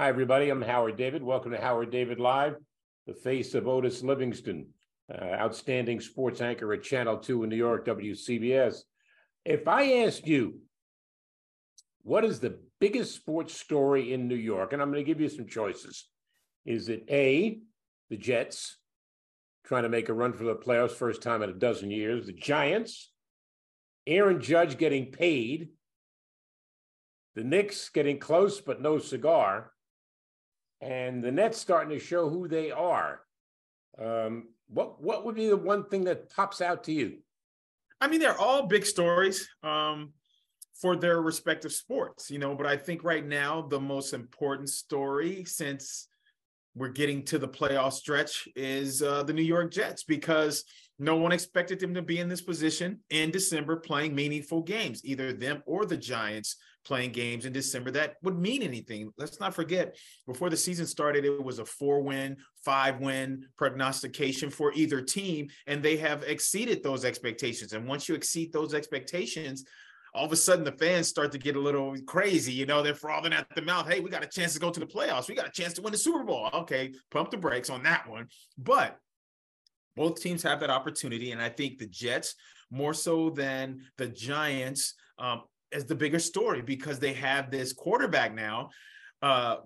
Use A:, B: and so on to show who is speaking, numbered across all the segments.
A: Hi, everybody. I'm Howard David. Welcome to Howard David Live, the face of Otis Livingston, uh, outstanding sports anchor at Channel 2 in New York, WCBS. If I asked you, what is the biggest sports story in New York? And I'm going to give you some choices. Is it A, the Jets trying to make a run for the playoffs, first time in a dozen years? The Giants, Aaron Judge getting paid, the Knicks getting close but no cigar, and the Nets starting to show who they are. Um, what what would be the one thing that pops out to you?
B: I mean, they're all big stories um, for their respective sports, you know. But I think right now the most important story, since we're getting to the playoff stretch, is uh, the New York Jets because no one expected them to be in this position in December playing meaningful games, either them or the Giants playing games in December that would mean anything. Let's not forget, before the season started, it was a four win, five win prognostication for either team, and they have exceeded those expectations. And once you exceed those expectations, all of a sudden the fans start to get a little crazy. You know, they're frothing at the mouth. Hey, we got a chance to go to the playoffs. We got a chance to win the Super Bowl. Okay, pump the brakes on that one. But both teams have that opportunity. And I think the Jets, more so than the Giants, um, is the bigger story because they have this quarterback now, uh,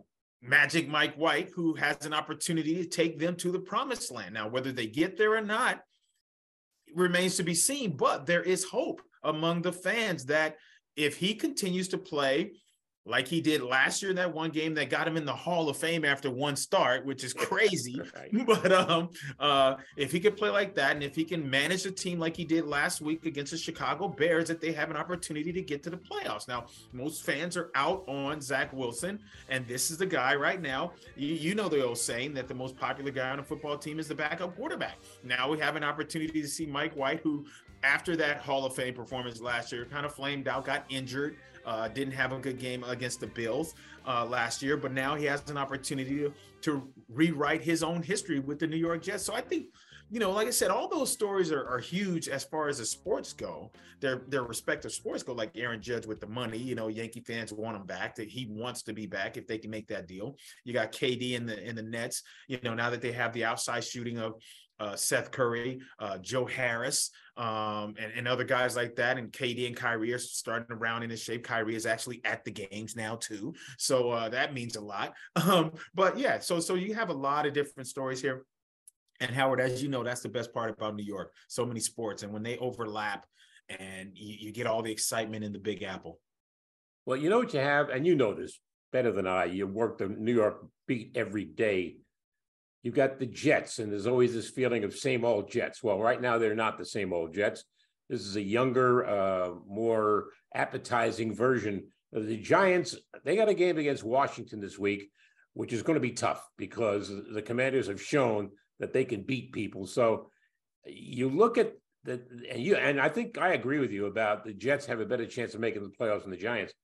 B: Magic Mike White, who has an opportunity to take them to the promised land. Now, whether they get there or not remains to be seen, but there is hope among the fans that if he continues to play like he did last year in that one game that got him in the Hall of Fame after one start, which is crazy.
A: Right.
B: But um, uh, if he could play like that, and if he can manage the team like he did last week against the Chicago Bears, that they have an opportunity to get to the playoffs. Now, most fans are out on Zach Wilson, and this is the guy right now. You, you know the old saying that the most popular guy on a football team is the backup quarterback. Now we have an opportunity to see Mike White, who after that Hall of Fame performance last year, kind of flamed out, got injured. Uh, didn't have a good game against the Bills uh, last year, but now he has an opportunity to, to rewrite his own history with the New York Jets. So I think, you know, like I said, all those stories are, are huge as far as the sports go. Their their respective sports go. Like Aaron Judge with the money, you know, Yankee fans want him back. That he wants to be back if they can make that deal. You got KD in the in the Nets. You know, now that they have the outside shooting of uh, Seth Curry, uh, Joe Harris, um, and, and other guys like that. And KD and Kyrie are starting to round in into shape. Kyrie is actually at the games now too, so uh, that means a lot. Um, but yeah, so so you have a lot of different stories here. And Howard, as you know, that's the best part about New York. So many sports, and when they overlap, and you, you get all the excitement in the Big Apple.
A: Well, you know what you have, and you know this better than I. You work the New York beat every day. You've got the Jets, and there's always this feeling of same old Jets. Well, right now they're not the same old Jets. This is a younger, uh, more appetizing version of the Giants. They got a game against Washington this week, which is going to be tough because the Commanders have shown that they can beat people. So you look at the and you and I think I agree with you about the Jets have a better chance of making the playoffs than the Giants.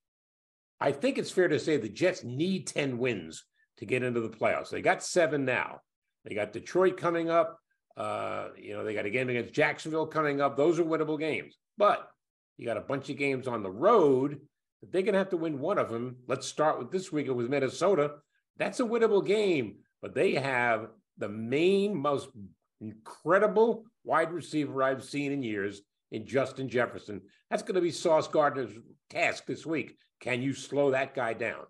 A: I think it's fair to say the Jets need 10 wins to get into the playoffs. They got seven now. They got Detroit coming up. Uh, you know, they got a game against Jacksonville coming up. Those are winnable games. But you got a bunch of games on the road that they're going to have to win one of them. Let's start with this week with Minnesota. That's a winnable game, but they have the main, most incredible wide receiver I've seen in years in Justin Jefferson. That's going to be Sauce Gardner's task this week. Can you slow that guy down?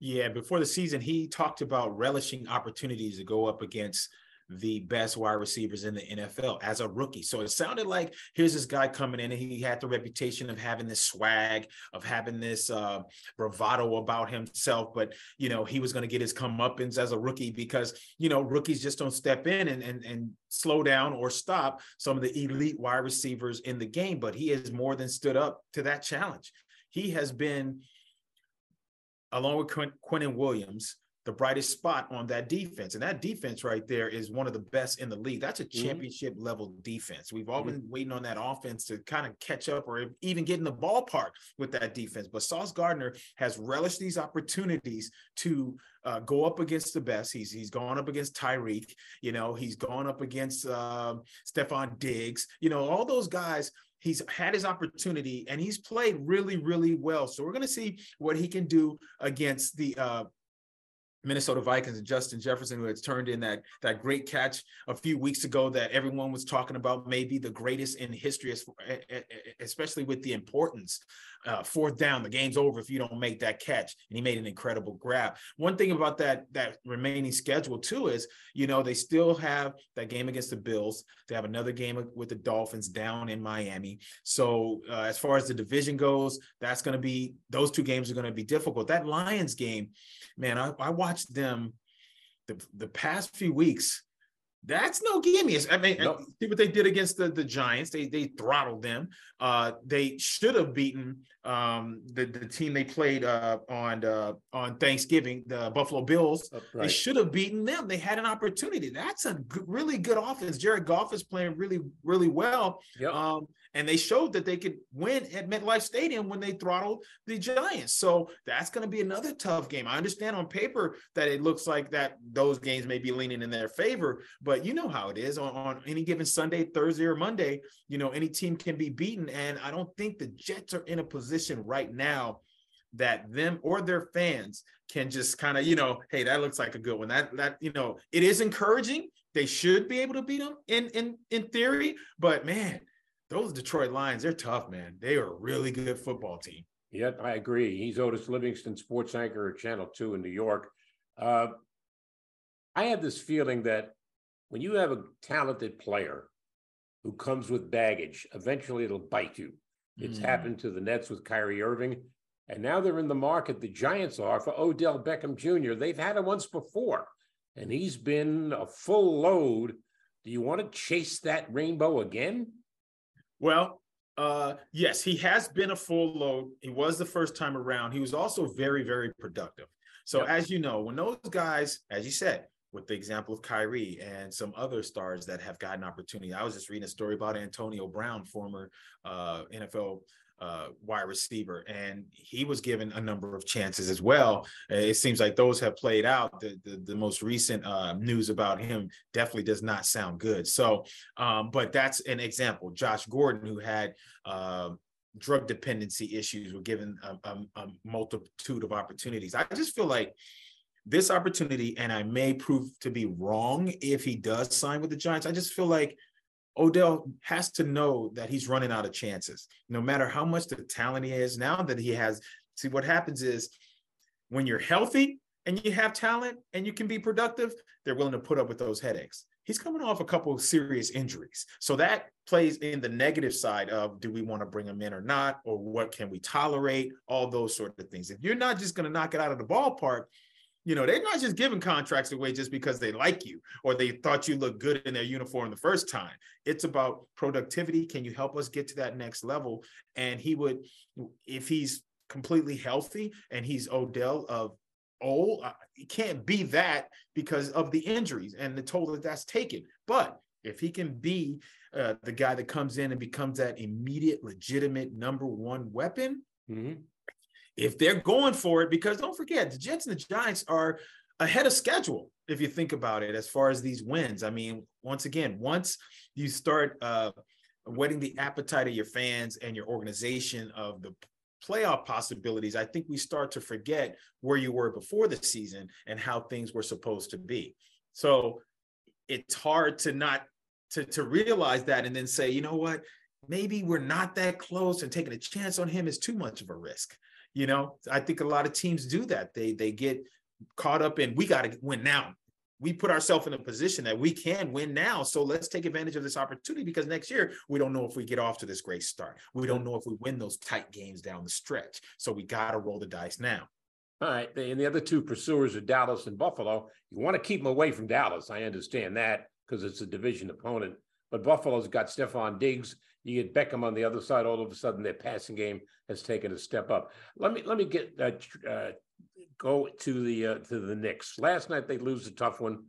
B: Yeah, before the season, he talked about relishing opportunities to go up against the best wide receivers in the NFL as a rookie. So it sounded like here's this guy coming in and he had the reputation of having this swag, of having this uh, bravado about himself. But, you know, he was going to get his comeuppance as a rookie because, you know, rookies just don't step in and, and, and slow down or stop some of the elite wide receivers in the game. But he has more than stood up to that challenge. He has been, along with Quinnen Williams, the brightest spot on that defense. And that defense right there is one of the best in the league. That's a
A: Mm-hmm.
B: championship level defense. We've all been waiting on that offense to kind of catch up or even get in the ballpark with that defense. But Sauce Gardner has relished these opportunities to uh, go up against the best. He's he's gone up against Tyreek. You know, he's gone up against um, Stefon Diggs. You know, all those guys he's had his opportunity and he's played really really well so we're going to see what he can do against the uh Minnesota Vikings and Justin Jefferson, who has turned in that that great catch a few weeks ago that everyone was talking about, maybe the greatest in history, es- especially with the importance. Uh, fourth down, the game's over if you don't make that catch, and he made an incredible grab. One thing about that that remaining schedule too is, you know, they still have that game against the Bills. They have another game with the Dolphins down in Miami. So uh, as far as the division goes, that's going to be those two games are going to be difficult. That Lions game man, I, I watched them the, the past few weeks. That's no gimme. I mean,
A: No.
B: see what they did against the, the Giants. They they throttled them. Uh, they should have beaten um, the the team they played uh, on uh, on Thanksgiving, the Buffalo Bills. They
A: Right.
B: should have beaten them. They had an opportunity. That's a really good offense. Jared Goff is playing really really well.
A: Yep.
B: Um, and they showed that they could win at MetLife Stadium when they throttled the Giants. So that's going to be another tough game. I understand on paper that it looks like that those games may be leaning in their favor, but you know how it is on, on any given Sunday, Thursday, or Monday. You know, any team can be beaten, and I don't think the Jets are in a position right now that them or their fans can just kind of you know hey that looks like a good one that that you know it is encouraging they should be able to beat them in in in theory but man those Detroit Lions, they're tough, man. They are a really good football team.
A: Yep, I agree. He's Otis Livingston, sports anchor at Channel 2 in New York. Uh, I have this feeling that when you have a talented player who comes with baggage, eventually it'll bite you. It's
B: Mm.
A: happened to the Nets with Kyrie Irving, and now they're in the market. The Giants are for Odell Beckham Jr. They've had him once before, and he's been a full load. Do you want to chase that rainbow again?
B: Well, uh, yes, he has been a full load. He was the first time around. He was also very, very productive. So,
A: Yep.
B: as you know, when those guys, as you said, with the example of Kyrie and some other stars that have gotten opportunity, I was just reading a story about Antonio Brown, former uh, NFL uh, wide receiver, and he was given a number of chances as well. It seems like those have played out. The the, the most recent uh, news about him definitely does not sound good. So, um, but that's an example. Josh Gordon, who had uh, drug dependency issues, were given a, a, a multitude of opportunities. I just feel like this opportunity, and I may prove to be wrong if he does sign with the Giants. I just feel like Odell has to know that he's running out of chances. No matter how much the talent he is, now that he has, see what happens is when you're healthy and you have talent and you can be productive, they're willing to put up with those headaches. He's coming off a couple of serious injuries. So that plays in the negative side of do we want to bring him in or not, or what can we tolerate, all those sort of things. If you're not just going to knock it out of the ballpark, you know, they're not just giving contracts away just because they like you or they thought you looked good in their uniform the first time. It's about productivity. Can you help us get to that next level? And he would, if he's completely healthy and he's Odell of old, he can't be that because of the injuries and the toll that that's taken. But if he can be uh, the guy that comes in and becomes that immediate, legitimate number one weapon,
A: Mhm.
B: If they're going for it, because don't forget, the Jets and the Giants are ahead of schedule, if you think about it, as far as these wins. I mean, once again, once you start uh, whetting the appetite of your fans and your organization of the playoff possibilities, I think we start to forget where you were before the season and how things were supposed to be. So it's hard to not to, to realize that and then say, you know what, maybe we're not that close and taking a chance on him is too much of a risk You know, I think a lot of teams do that. They they get caught up in we got to win now. We put ourselves in a position that we can win now. So let's take advantage of this opportunity because next year we don't know if we get off to this great start. We don't know if we win those tight games down the stretch. So we got to roll the dice now.
A: All right. And the other two pursuers are Dallas and Buffalo. You want to keep them away from Dallas. I understand that because it's a division opponent. But Buffalo's got Stefon Diggs. You get Beckham on the other side. All of a sudden, their passing game has taken a step up. Let me let me get uh, uh, go to the uh, to the Knicks. Last night they lose a tough one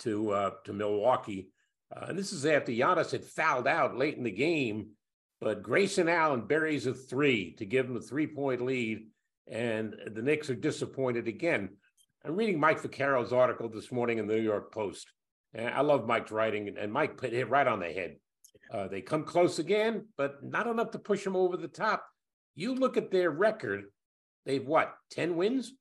A: to uh, to Milwaukee, uh, and this is after Giannis had fouled out late in the game. But Grayson Allen buries a three to give them a three point lead, and the Knicks are disappointed again. I'm reading Mike Vaccaro's article this morning in the New York Post. And I love Mike's writing, and Mike put it right on the head. Uh, they come close again, but not enough to push them over the top. You look at their record, they've what, 10 wins?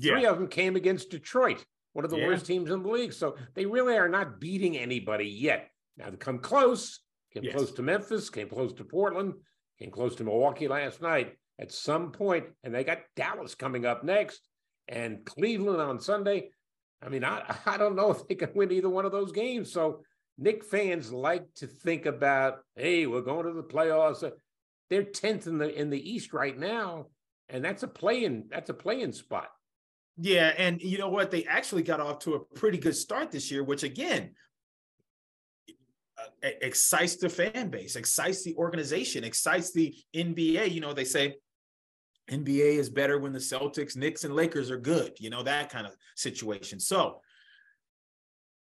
A: Three of them came against Detroit, one of the
B: Yeah.
A: worst teams in the league. So they really are not beating anybody yet. Now they come close, came
B: Yes.
A: close to Memphis, came close to Portland, came close to Milwaukee last night at some point, and they got Dallas coming up next and Cleveland on Sunday. I mean, I, I don't know if they can win either one of those games. So Knick fans like to think about, hey, we're going to the playoffs. They're 10th in the in the East right now, and that's a play-in, that's a play-in spot.
B: Yeah, and you know what? They actually got off to a pretty good start this year, which again uh, excites the fan base, excites the organization, excites the NBA. You know, they say NBA is better when the Celtics, Knicks, and Lakers are good. You know that kind of situation. So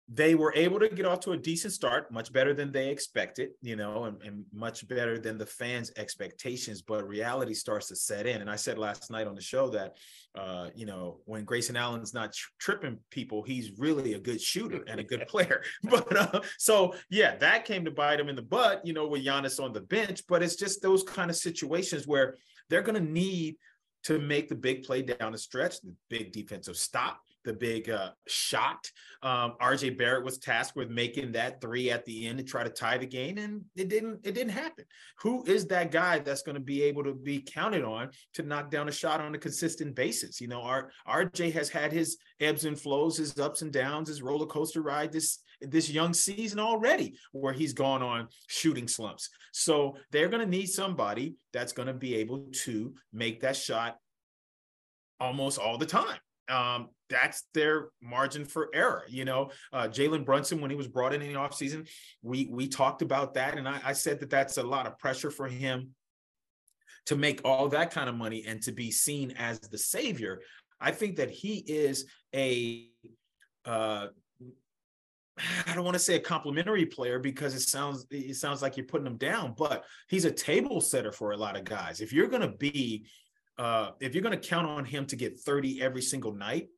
B: they were able to get off to a decent start, much better than they expected, you know, and, and much better than the fans' expectations. But reality starts to set in. And I said last night on the show that, uh, you know, when Grayson Allen's not tr- tripping people, he's really a good shooter and a good player. But uh, so, yeah, that came to bite him in the butt, you know, with Giannis on the bench. But it's just those kind of situations where they're going to need to make the big play down the stretch, the big defensive stop, the big uh, shot. Um, RJ Barrett was tasked with making that three at the end to try to tie the game, and it didn't. It didn't happen. Who is that guy that's going to be able to be counted on to knock down a shot on a consistent basis? You know, our RJ has had his ebbs and flows, his ups and downs, his roller coaster ride this this young season already, where he's gone on shooting slumps. So they're going to need somebody that's going to be able to make that shot almost all the time. Um, that's their margin for error. You know, uh, Jalen Brunson, when he was brought in in the offseason, we we talked about that, and I, I said that that's a lot of pressure for him to make all that kind of money and to be seen as the savior. I think that he is a uh, I don't want to say a complimentary player because it sounds it sounds like you're putting him down, but he's a table setter for a lot of guys. If you're going to be uh, if you're going to count on him to get 30 every single night,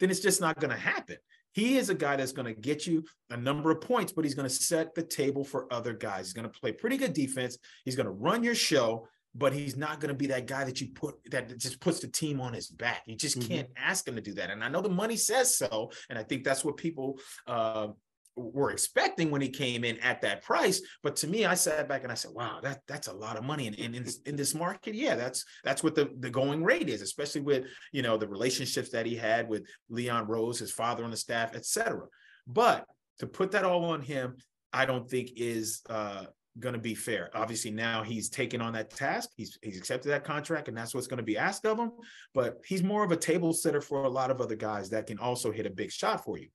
B: then it's just not going to happen. He is a guy that's going to get you a number of points, but he's going to set the table for other guys. He's going to play pretty good defense. He's going to run your show, but he's not going to be that guy that you put that just puts the team on his back. You just
A: Mhm.
B: can't ask him to do that. And I know the money says so, and I think that's what people uh, were expecting when he came in at that price. But to me, I sat back and I said, "Wow, that that's a lot of money." And, and in, in this market, yeah, that's that's what the the going rate is, especially with you know the relationships that he had with Leon Rose, his father on the staff, etc. But to put that all on him, I don't think is uh, going to be fair. Obviously, now he's taken on that task. He's he's accepted that contract, and that's what's going to be asked of him. But he's more of a table setter for a lot of other guys that can also hit a big shot for you.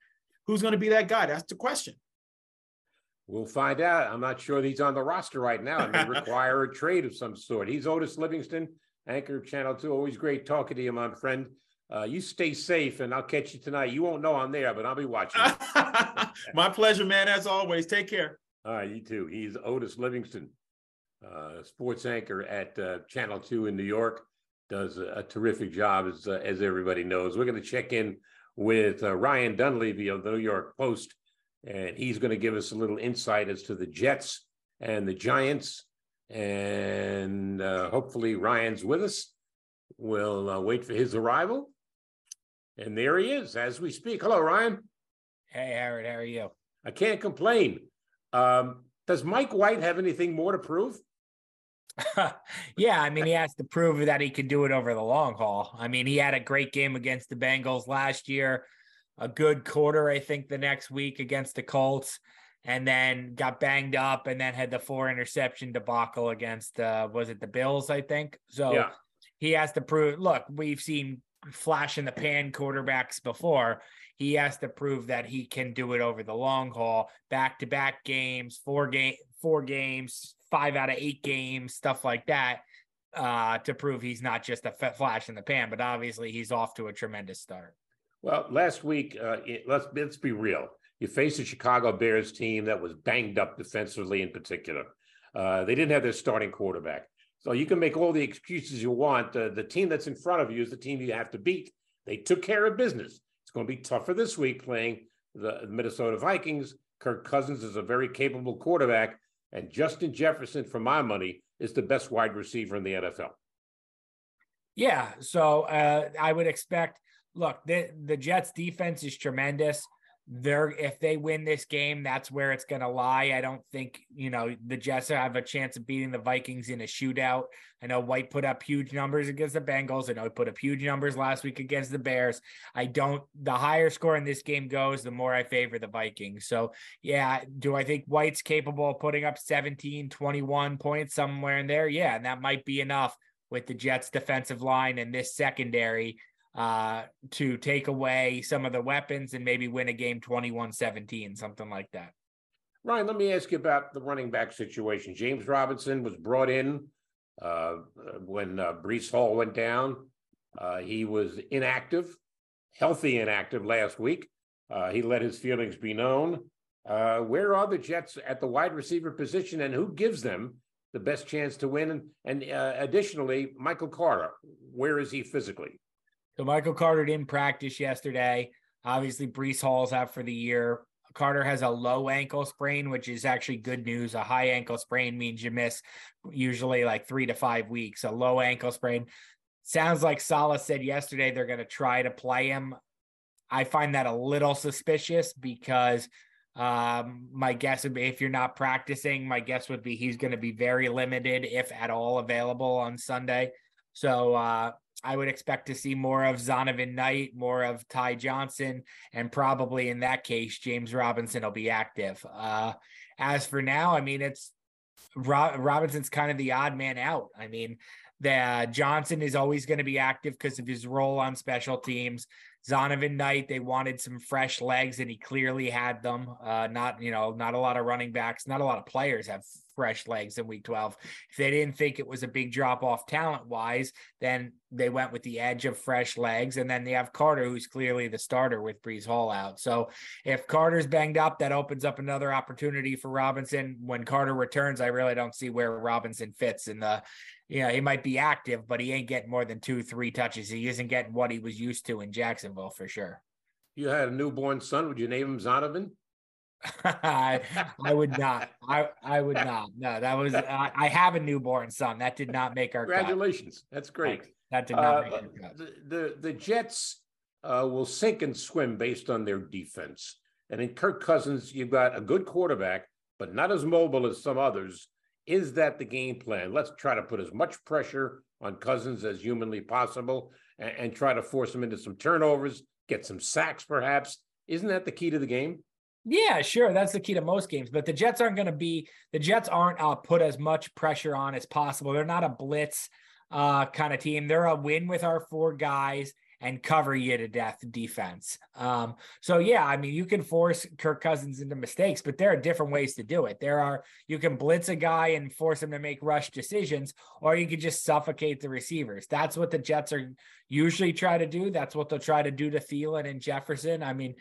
B: Who's going to be that guy? That's the question.
A: We'll find out. I'm not sure that he's on the roster right now. It may require a trade of some sort. He's Otis Livingston, anchor of Channel 2. Always great talking to you, my friend. Uh, you stay safe, and I'll catch you tonight. You won't know I'm there, but I'll be watching.
B: My pleasure, man. As always, take care.
A: All right, you too. He's Otis Livingston, uh, sports anchor at uh, Channel 2 in New York. Does a, a terrific job, as, uh, as everybody knows. We're going to check in with uh, Ryan Dunleavy of the New York Post, and he's going to give us a little insight as to the Jets and the Giants. And uh, hopefully, Ryan's with us. We'll uh, wait for his arrival. And there he is as we speak. Hello, Ryan.
C: Hey, Howard, how are you?
A: I can't complain. Um, does Mike White have anything more to prove?
C: yeah, I mean, he has to prove that he can do it over the long haul. I mean, he had a great game against the Bengals last year, a good quarter, I think, the next week against the Colts, and then got banged up and then had the four interception debacle against, uh, was it the Bills, I think? So
A: Yeah.
C: he has to prove, look, we've seen flash in the pan quarterbacks before. He has to prove that he can do it over the long haul, back to back games, four game, four games, five out of eight games, stuff like that, uh, to prove he's not just a flash in the pan. But obviously, he's off to a tremendous start.
A: Well, last week, uh, it, let's let's be real. You faced a Chicago Bears team that was banged up defensively, in particular. Uh, they didn't have their starting quarterback, so you can make all the excuses you want. Uh, the team that's in front of you is the team you have to beat. They took care of business. It's going to be tougher this week playing the Minnesota Vikings. Kirk Cousins is a very capable quarterback, and Justin Jefferson, for my money, is the best wide receiver in the NFL.
C: Yeah, so uh, I would expect. Look, the the Jets' defense is tremendous. They're if they win this game, that's where it's going to lie. I don't think you know the Jets have a chance of beating the Vikings in a shootout. I know White put up huge numbers against the Bengals. I know he put up huge numbers last week against the Bears. I don't. The higher score in this game goes, the more I favor the Vikings. So yeah, do I think White's capable of putting up 17, 21 points somewhere in there? Yeah, and that might be enough with the Jets defensive line and this secondary uh to take away some of the weapons and maybe win a game 21-17 something like that.
A: Ryan, let me ask you about the running back situation. James Robinson was brought in uh, when uh, Breece Hall went down. Uh, he was inactive, healthy inactive last week. Uh, he let his feelings be known. Uh, where are the Jets at the wide receiver position, and who gives them the best chance to win? And, and uh, additionally, Michael Carter, where is he physically?
C: So Michael Carter didn't practice yesterday. Obviously, Breece Hall's out for the year. Carter has a low ankle sprain, which is actually good news. A high ankle sprain means you miss usually like three to five weeks. A low ankle sprain sounds like Salah said yesterday they're going to try to play him. I find that a little suspicious because um, my guess would be if you're not practicing, my guess would be he's going to be very limited, if at all, available on Sunday. So uh, I would expect to see more of Zonovan Knight, more of Ty Johnson, and probably in that case, James Robinson will be active. Uh, as for now, I mean, it's Ro- Robinson's kind of the odd man out. I mean, the Johnson is always going to be active because of his role on special teams. Zonovan Knight, they wanted some fresh legs, and he clearly had them. Uh, not, you know, not a lot of running backs, not a lot of players have fresh legs in week 12. If they didn't think it was a big drop off talent wise, then they went with the edge of fresh legs. And then they have Carter, who's clearly the starter with Breece Hall out. So if Carter's banged up, that opens up another opportunity for Robinson. When Carter returns, I really don't see where Robinson fits in the you know, he might be active, but he ain't getting more than two, three touches. He isn't getting what he was used to in Jacksonville for sure.
A: You had a newborn son. Would you name him Zonovan?
C: I, I would not. I, I would not. No, that was. I, I have a newborn son. That did not make our cut.
A: Congratulations. That's great.
C: Thanks. That did not
A: Uh,
C: make our cut.
A: the, the the Jets uh, will sink and swim based on their defense. And in Kirk Cousins, you've got a good quarterback, but not as mobile as some others. Is that the game plan? Let's try to put as much pressure on Cousins as humanly possible and, and try to force him into some turnovers, get some sacks, perhaps. Isn't that the key to the game?
C: Yeah, sure. That's the key to most games. But the Jets aren't going to be the Jets aren't uh, put as much pressure on as possible. They're not a blitz uh, kind of team. They're a win with our four guys and cover you to death defense. Um, so yeah, I mean, you can force Kirk Cousins into mistakes, but there are different ways to do it. There are you can blitz a guy and force him to make rush decisions, or you could just suffocate the receivers. That's what the Jets are usually try to do. That's what they'll try to do to Thielen and Jefferson. I mean,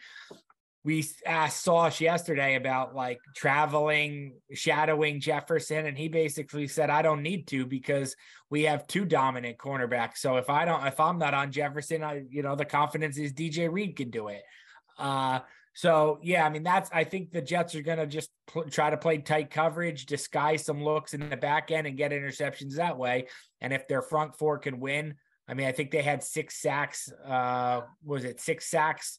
C: we asked Sauce yesterday about like traveling, shadowing Jefferson, and he basically said, I don't need to because we have two dominant cornerbacks. So if I don't, if I'm not on Jefferson, I, you know, the confidence is DJ Reed can do it. Uh, so yeah, I mean, that's, I think the Jets are going to just pl- try to play tight coverage, disguise some looks in the back end and get interceptions that way. And if their front four can win, I mean, I think they had six sacks. Uh, was it six sacks?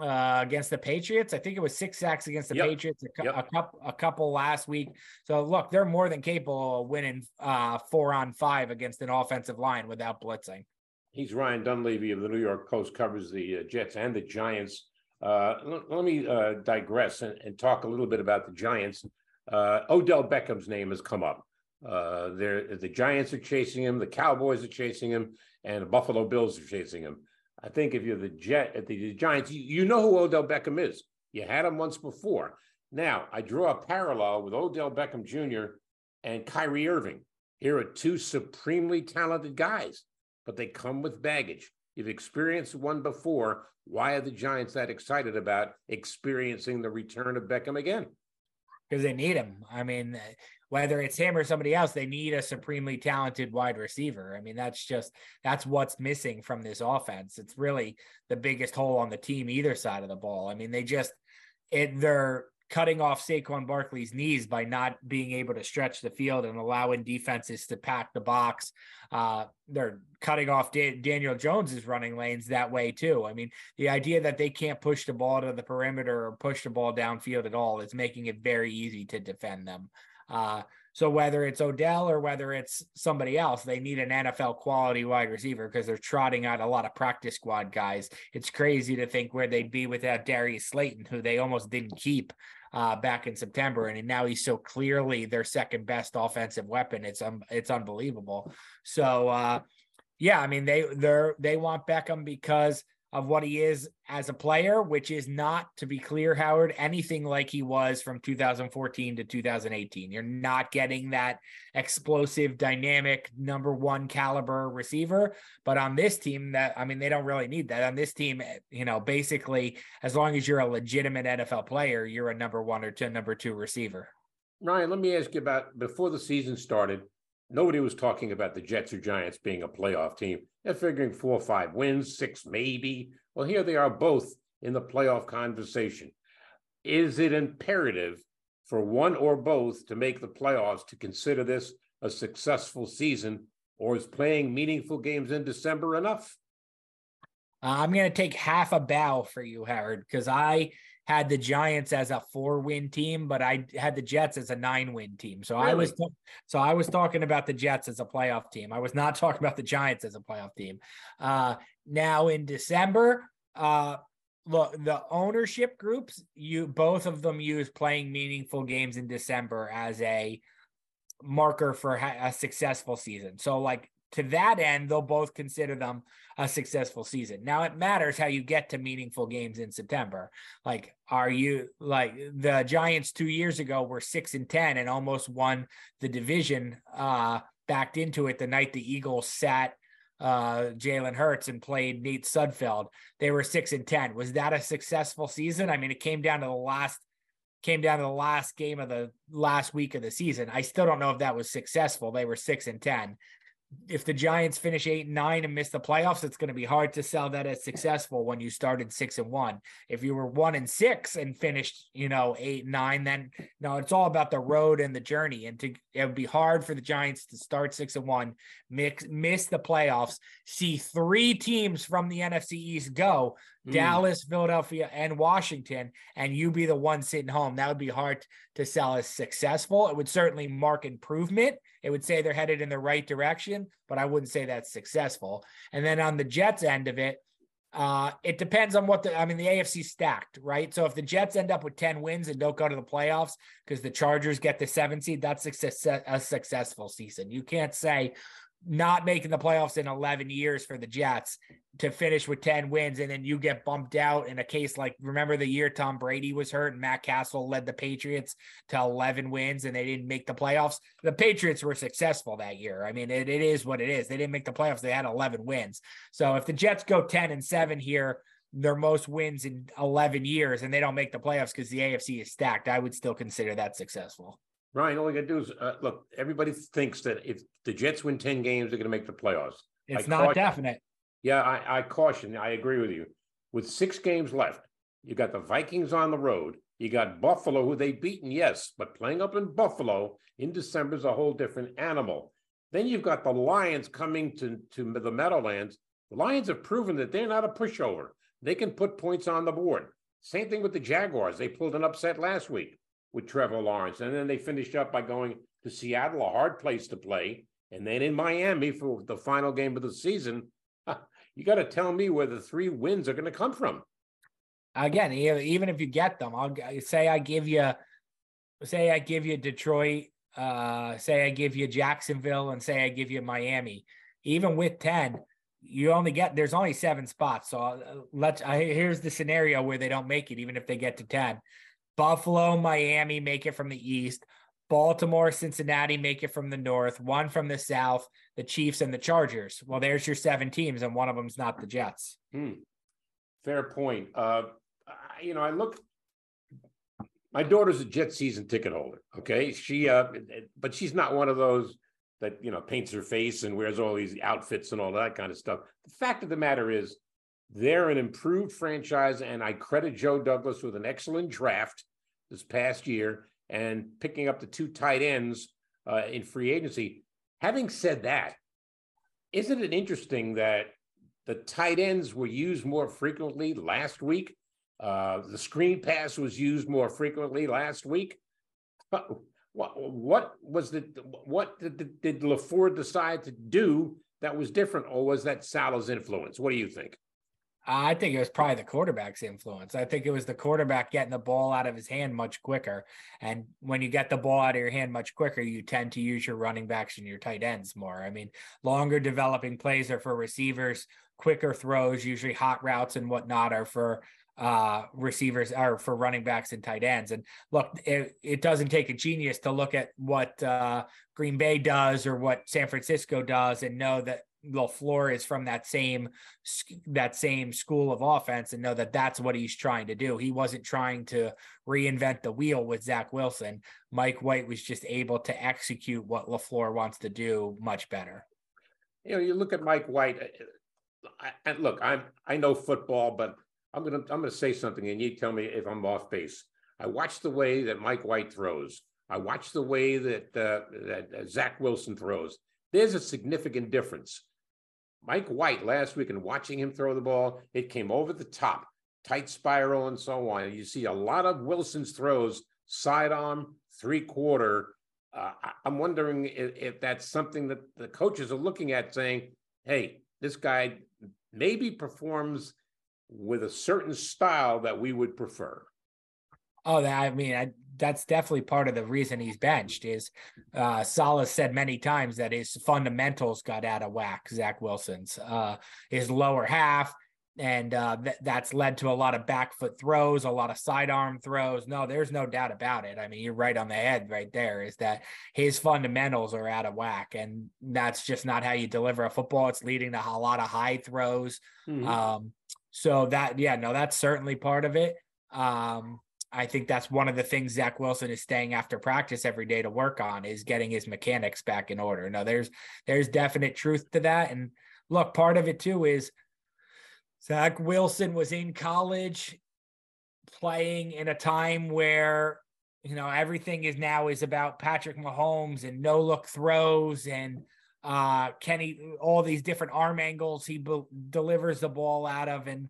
C: Uh, against the Patriots. I think it was six sacks against the
A: Yep.
C: Patriots, a,
A: Yep.
C: a couple, a couple last week. So look, they're more than capable of winning uh, four on five against an offensive line without blitzing.
A: He's Ryan Dunleavy of the New York Post, covers the uh, Jets and the Giants. Uh, l- let me uh, digress and, and talk a little bit about the Giants. Uh, Odell Beckham's name has come up. Uh, there, the Giants are chasing him, the Cowboys are chasing him, and the Buffalo Bills are chasing him. I think if you're the Jet at the, the Giants, you, you know who Odell Beckham is. You had him once before. Now I draw a parallel with Odell Beckham Jr. and Kyrie Irving. Here are two supremely talented guys but they come with baggage. You've experienced one before. Why are the Giants that excited about experiencing the return of Beckham again?
C: because they need him. I mean, whether it's him or somebody else, they need a supremely talented wide receiver. I mean, that's just that's what's missing from this offense. It's really the biggest hole on the team either side of the ball. I mean, they just it they're cutting off Saquon Barkley's knees by not being able to stretch the field and allowing defenses to pack the box. Uh, they're cutting off Dan- Daniel Jones's running lanes that way too. I mean, the idea that they can't push the ball to the perimeter or push the ball downfield at all is making it very easy to defend them. Uh, so whether it's Odell or whether it's somebody else, they need an NFL quality wide receiver because they're trotting out a lot of practice squad guys. It's crazy to think where they'd be without Darius Slayton, who they almost didn't keep uh, back in September, and now he's so clearly their second best offensive weapon. It's um, it's unbelievable. So uh, yeah, I mean they they're they want Beckham because of what he is as a player, which is not, to be clear, Howard, anything like he was from 2014 to 2018. You're not getting that explosive, dynamic, number one caliber receiver. But on this team, that I mean, they don't really need that. On this team, eh, you know, basically, as long as you're a legitimate NFL player, you're a number one or two, number two receiver.
A: Ryan, let me ask you about before the season started. Nobody was talking about the Jets or Giants being a playoff team. They're figuring four or five wins, six maybe. Well, here they are both in the playoff conversation. Is it imperative for one or both to make the playoffs to consider this a successful season, or is playing meaningful games in December enough?
C: Uh, I'm going to take half a bow for you, Howard, because I had the Giants as a four win team, but I had the Jets as a nine win team. So I was so I was talking about the Jets as a playoff team. I was not talking about the Giants as a playoff team. Uh, now in December, uh, look, the ownership groups, you both of them use playing meaningful games in December as a marker for ha- a successful season. So like to that end, they'll both consider them a successful season. Now it matters how you get to meaningful games in September. Like, are you like the Giants two years ago were six and 10 and almost won the division, uh, backed into it the night the Eagles sat uh Jalen Hurts and played Nate Sudfeld. They were six and 10. Was that a successful season? I mean, it came down to the last came down to the last game of the last week of the season. I still don't know if that was successful. They were six and 10 if the Giants finish eight and nine and miss the playoffs, it's going to be hard to sell that as successful when you started six and one. If you were one and six and finished, you know, eight and nine, then no, it's all about the road and the journey. And to it would be hard for the Giants to start six and one, mix, miss the playoffs, see three teams from the NFC East go,
A: Mm.
C: Dallas, Philadelphia, and Washington, and you be the one sitting home. That would be hard to sell as successful. It would certainly mark improvement. It would say they're headed in the right direction, but I wouldn't say that's successful. And then on the Jets end of it, uh, it depends on what the I mean, the AFC stacked, right? So if the Jets end up with 10 wins and don't go to the playoffs because the Chargers get the seven seed, that's a, success, a successful season. You can't say not making the playoffs in 11 years for the Jets to finish with 10 wins and then you get bumped out in a case like remember the year Tom Brady was hurt and Matt Cassel led the Patriots to 11 wins and they didn't make the playoffs. The Patriots were successful that year. I mean, it, it is what it is. They didn't make the playoffs. They had 11 wins. So if the Jets go 10 and 7 here, their most wins in 11 years and they don't make the playoffs because the AFC is stacked, I would still consider that successful.
A: Ryan, all you gotta do is uh, look. Everybody thinks that if the Jets win ten games, they're gonna make the playoffs.
C: It's
A: I
C: not
A: caution-
C: definite.
A: Yeah, I, I caution. I agree with you. With six games left, you got the Vikings on the road. You got Buffalo, who they've beaten, yes, but playing up in Buffalo in December is a whole different animal. Then you've got the Lions coming to to the Meadowlands. The Lions have proven that they're not a pushover. they can put points on the board. Same thing with the Jaguars. They pulled an upset last week with Trevor Lawrence, and then they finished up by going to Seattle, a hard place to play, and then in Miami for the final game of the season. You got to tell me where the three wins are going to come from.
C: Again, even if you get them, I'll say I give you, say I give you Detroit, uh, say I give you Jacksonville, and say I give you Miami. Even with ten, you only get there's only seven spots. So uh, let's. I, here's the scenario where they don't make it, even if they get to ten. Buffalo, Miami make it from the east. Baltimore, Cincinnati make it from the north. One from the south. The Chiefs and the Chargers. Well, there's your seven teams, and one of them's not the Jets.
A: Hmm. Fair point. Uh, you know, I look. My daughter's a Jet season ticket holder. Okay, she, uh, but she's not one of those that you know paints her face and wears all these outfits and all that kind of stuff. The fact of the matter is, they're an improved franchise, and I credit Joe Douglas with an excellent draft this past year and picking up the two tight ends uh, in free agency. Having said that, isn't it interesting that the tight ends were used more frequently last week? Uh, the screen pass was used more frequently last week. What, what was the what did, did LaFleur decide to do that was different, or was that Salah's influence? What do you think?
C: I think it was probably the quarterback's influence. I think it was the quarterback getting the ball out of his hand much quicker. And when you get the ball out of your hand much quicker, you tend to use your running backs and your tight ends more. I mean, longer developing plays are for receivers, quicker throws, usually hot routes and whatnot are for uh receivers are for running backs and tight ends and look it, it doesn't take a genius to look at what uh green bay does or what san francisco does and know that LaFleur is from that same that same school of offense and know that that's what he's trying to do. He wasn't trying to reinvent the wheel with Zach Wilson. Mike White was just able to execute what LaFleur wants to do much better.
A: You know, you look at Mike White. and look, I'm I know football, but I'm gonna I'm gonna say something, and you tell me if I'm off base. I watch the way that Mike White throws. I watch the way that uh, that uh, Zach Wilson throws. There's a significant difference. Mike White last week, and watching him throw the ball, it came over the top, tight spiral, and so on. You see a lot of Wilson's throws, sidearm, three quarter. Uh, I'm wondering if, if that's something that the coaches are looking at, saying, "Hey, this guy maybe performs with a certain style that we would prefer."
C: Oh, that I mean, I, that's definitely part of the reason he's benched. Is uh, Salah said many times that his fundamentals got out of whack. Zach Wilson's, uh, his lower half, and uh, th- that's led to a lot of back foot throws, a lot of sidearm throws. No, there's no doubt about it. I mean, you're right on the head right there. Is that his fundamentals are out of whack, and that's just not how you deliver a football. It's leading to a lot of high throws. Um, so that, yeah, no, that's certainly part of it. Um, I think that's one of the things Zach Wilson is staying after practice every day to work on is getting his mechanics back in order. No, there's there's definite truth to that. And look, part of it too is Zach Wilson was in college playing in a time where you know everything is now is about Patrick Mahomes and no look throws and uh Kenny all these different arm angles he be- delivers the ball out of and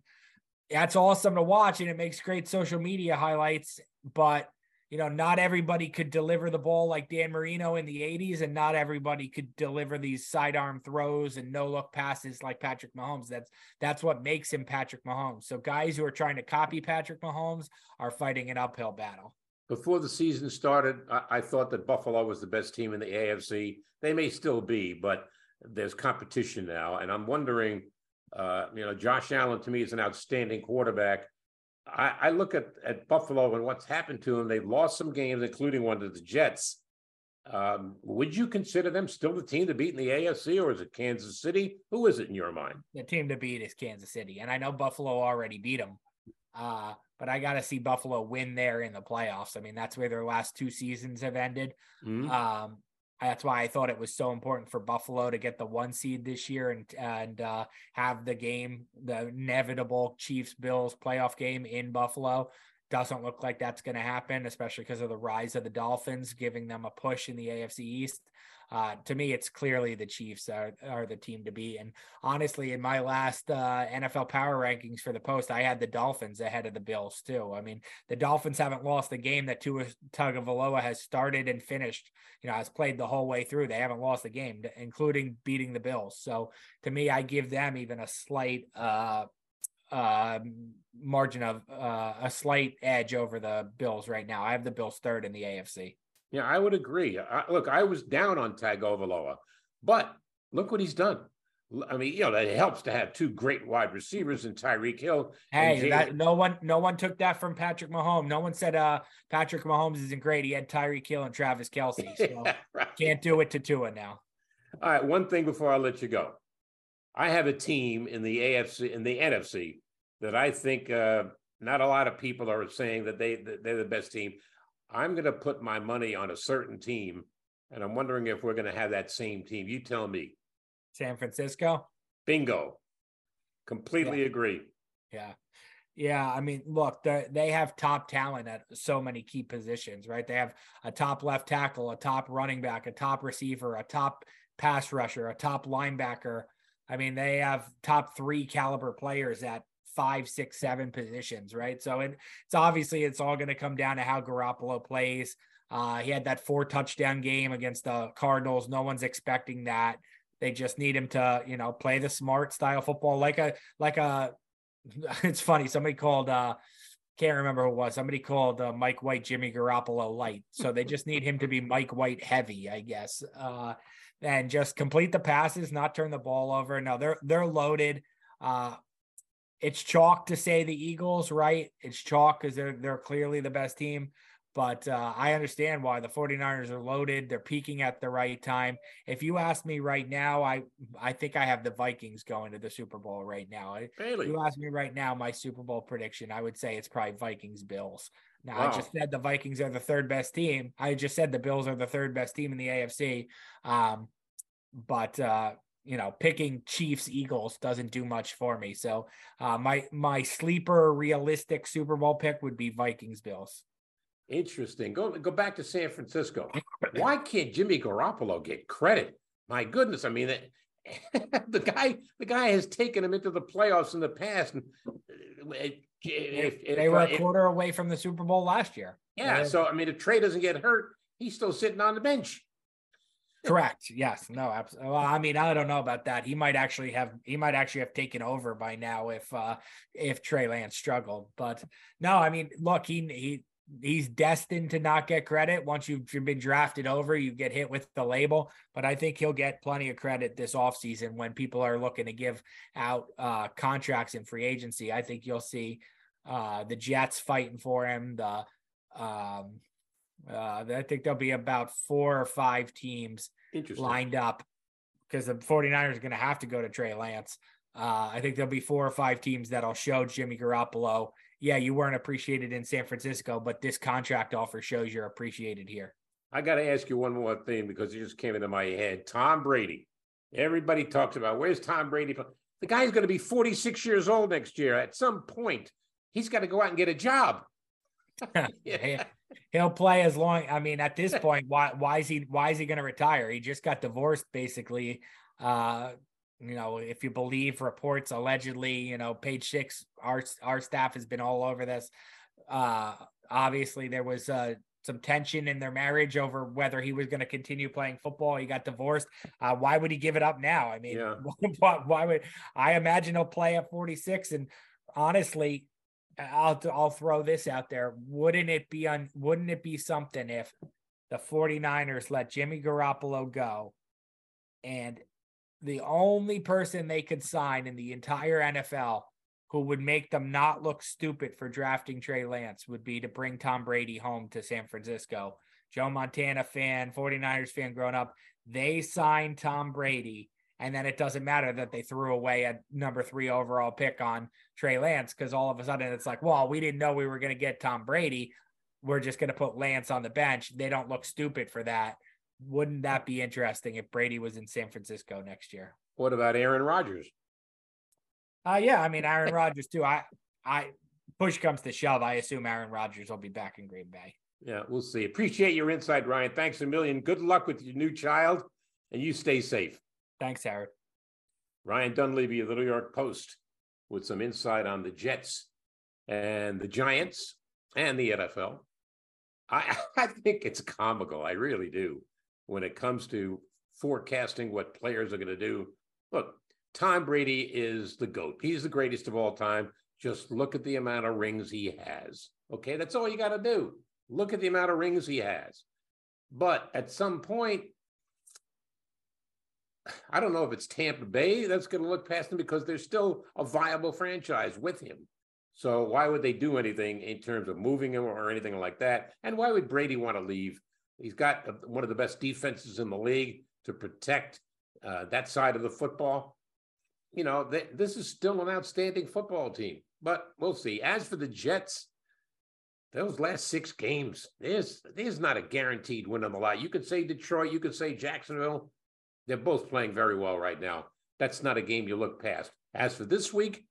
C: that's awesome to watch and it makes great social media highlights but you know not everybody could deliver the ball like Dan Marino in the 80s and not everybody could deliver these sidearm throws and no look passes like Patrick Mahomes that's that's what makes him Patrick Mahomes so guys who are trying to copy Patrick Mahomes are fighting an uphill battle
A: Before the season started, I, I thought that Buffalo was the best team in the AFC. They may still be, but there's competition now, and I'm wondering. Uh, you know, Josh Allen to me is an outstanding quarterback. I, I look at at Buffalo and what's happened to them. They've lost some games, including one to the Jets. Um, would you consider them still the team to beat in the AFC, or is it Kansas City? Who is it in your mind?
C: the team to beat is Kansas City and I know Buffalo already beat them uh but I got to see Buffalo win there in the playoffs I mean that's where their last two seasons have ended
A: Hmm?
C: Um, that's why I thought it was so important for Buffalo to get the one seed this year and and uh, have the game, the inevitable Chiefs Bills playoff game in Buffalo. Doesn't look like that's going to happen, especially because of the rise of the Dolphins, giving them a push in the AFC East. Uh, to me, it's clearly the Chiefs are, are the team to beat. And honestly, in my last uh, NFL power rankings for the post, I had the Dolphins ahead of the Bills too. I mean, the Dolphins haven't lost the game that Tua Tagovailoa has started and finished. You know, has played the whole way through. They haven't lost the game, including beating the Bills. So to me, I give them even a slight uh, uh, margin of uh, a slight edge over the Bills right now. I have the Bills third in the AFC.
A: Yeah, I would agree. I, look, I was down on Tagovailoa, but look what he's done. I mean, you know, it helps to have two great wide receivers in Tyreek Hill.
C: Hey, that, no one, no one took that from Patrick Mahomes. No one said uh Patrick Mahomes isn't great. He had Tyreek Hill and Travis Kelce. So yeah, right. can't do it to Tua now.
A: All right, one thing before I let you go, I have a team in the AFC in the NFC that I think uh, not a lot of people are saying that they that they're the best team. I'm going to put my money on a certain team, and I'm wondering if we're going to have that same team. You tell me.
C: San Francisco.
A: Bingo. Completely
C: yeah.
A: agree.
C: Yeah. Yeah, I mean, look, they have top talent at so many key positions, right? They have a top left tackle, a top running back, a top receiver, a top pass rusher, a top linebacker. I mean, they have top three caliber players at five, six, seven positions, right? So it, it's obviously it's all going to come down to how Garoppolo plays. Uh, he had that four touchdown game against the Cardinals. No one's expecting that. They just need him to, you know, play the smart style football, like a like a. It's funny. Somebody called. uh can't remember who it was. Somebody called uh, Mike White Jimmy Garoppolo light. So they just need him to be Mike White heavy, I guess. Uh, and just complete the passes, not turn the ball over. No, they're they're loaded. Uh, it's chalk to say the Eagles, right? It's chalk because they're they're clearly the best team. But uh, I understand why the 49ers are loaded. They're peaking at the right time. If you ask me right now, I I think I have the Vikings going to the Super Bowl right now. If you ask me right now, my Super Bowl prediction, I would say it's probably Vikings Bills. Now wow. I just said the Vikings are the third best team. I just said the Bills are the third best team in the AFC. Um, but uh, you know, picking Chiefs Eagles doesn't do much for me. So uh, my my sleeper realistic Super Bowl pick would be Vikings Bills.
A: Interesting. Go go back to San Francisco. Why can't Jimmy Garoppolo get credit? My goodness, I mean, the guy the guy has taken him into the playoffs in the past. And
C: if, if, they were a quarter away from the Super Bowl last year.
A: Yeah, so I mean, if Trey doesn't get hurt, he's still sitting on the bench.
C: Correct. Yes. No. Absolutely. Well, I mean, I don't know about that. He might actually have. He might actually have taken over by now if uh if Trey Lance struggled. But no, I mean, look, he he he's destined to not get credit once you've been drafted over you get hit with the label but i think he'll get plenty of credit this offseason when people are looking to give out uh contracts in free agency i think you'll see uh the jets fighting for him the um uh, I think there'll be about four or five teams lined up because the 49ers are going to have to go to Trey Lance. Uh, I think there'll be four or five teams that'll show Jimmy Garoppolo, yeah, you weren't appreciated in San Francisco, but this contract offer shows you're appreciated here.
A: I got to ask you one more thing because it just came into my head. Tom Brady. Everybody talks about where's Tom Brady? The guy's going to be 46 years old next year. At some point, he's got to go out and get a job.
C: yeah he'll play as long. I mean, at this point, why why is he why is he going to retire? He just got divorced, basically. Uh, you know, if you believe reports, allegedly, you know, page six, our our staff has been all over this. Uh, obviously, there was uh some tension in their marriage over whether he was going to continue playing football. He got divorced. Uh, why would he give it up now? I mean, yeah. why, why would I imagine he'll play at 46? And honestly, I'll I'll throw this out there. Wouldn't it be on wouldn't it be something if the 49ers let Jimmy Garoppolo go and the only person they could sign in the entire NFL who would make them not look stupid for drafting Trey Lance would be to bring Tom Brady home to San Francisco. Joe Montana fan, 49ers fan growing up, they signed Tom Brady and then it doesn't matter that they threw away a number three overall pick on Trey Lance because all of a sudden it's like, well, we didn't know we were going to get Tom Brady. We're just going to put Lance on the bench. They don't look stupid for that. Wouldn't that be interesting if Brady was in San Francisco next year?
A: What about Aaron Rodgers?
C: Uh, yeah, I mean Aaron Rodgers too. I, I, push comes to shove, I assume Aaron Rodgers will be back in Green Bay.
A: Yeah, we'll see. Appreciate your insight, Ryan. Thanks a million. Good luck with your new child, and you stay safe.
C: Thanks, Howard.
A: Ryan Dunleavy of the New York Post with some insight on the Jets and the Giants and the NFL. I, I think it's comical. I really do. When it comes to forecasting what players are going to do. Look, Tom Brady is the GOAT. He's the greatest of all time. Just look at the amount of rings he has. Okay, that's all you got to do. Look at the amount of rings he has. But at some point, I don't know if it's Tampa Bay that's going to look past him because there's still a viable franchise with him. So why would they do anything in terms of moving him or anything like that? And why would Brady want to leave? He's got one of the best defenses in the league to protect uh, that side of the football. You know, they, this is still an outstanding football team, but we'll see. As for the Jets, those last six games, there's there's not a guaranteed win on the line. You could say Detroit, you could say Jacksonville. They're both playing very well right now. That's not a game you look past. As for this week,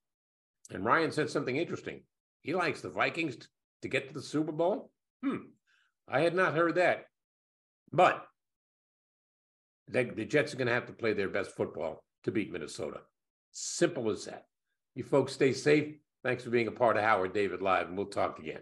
A: and Ryan said something interesting. He likes the Vikings t- to get to the Super Bowl. Hmm. I had not heard that. But they, the Jets are going to have to play their best football to beat Minnesota. Simple as that. You folks stay safe. Thanks for being a part of Howard David Live, and we'll talk again.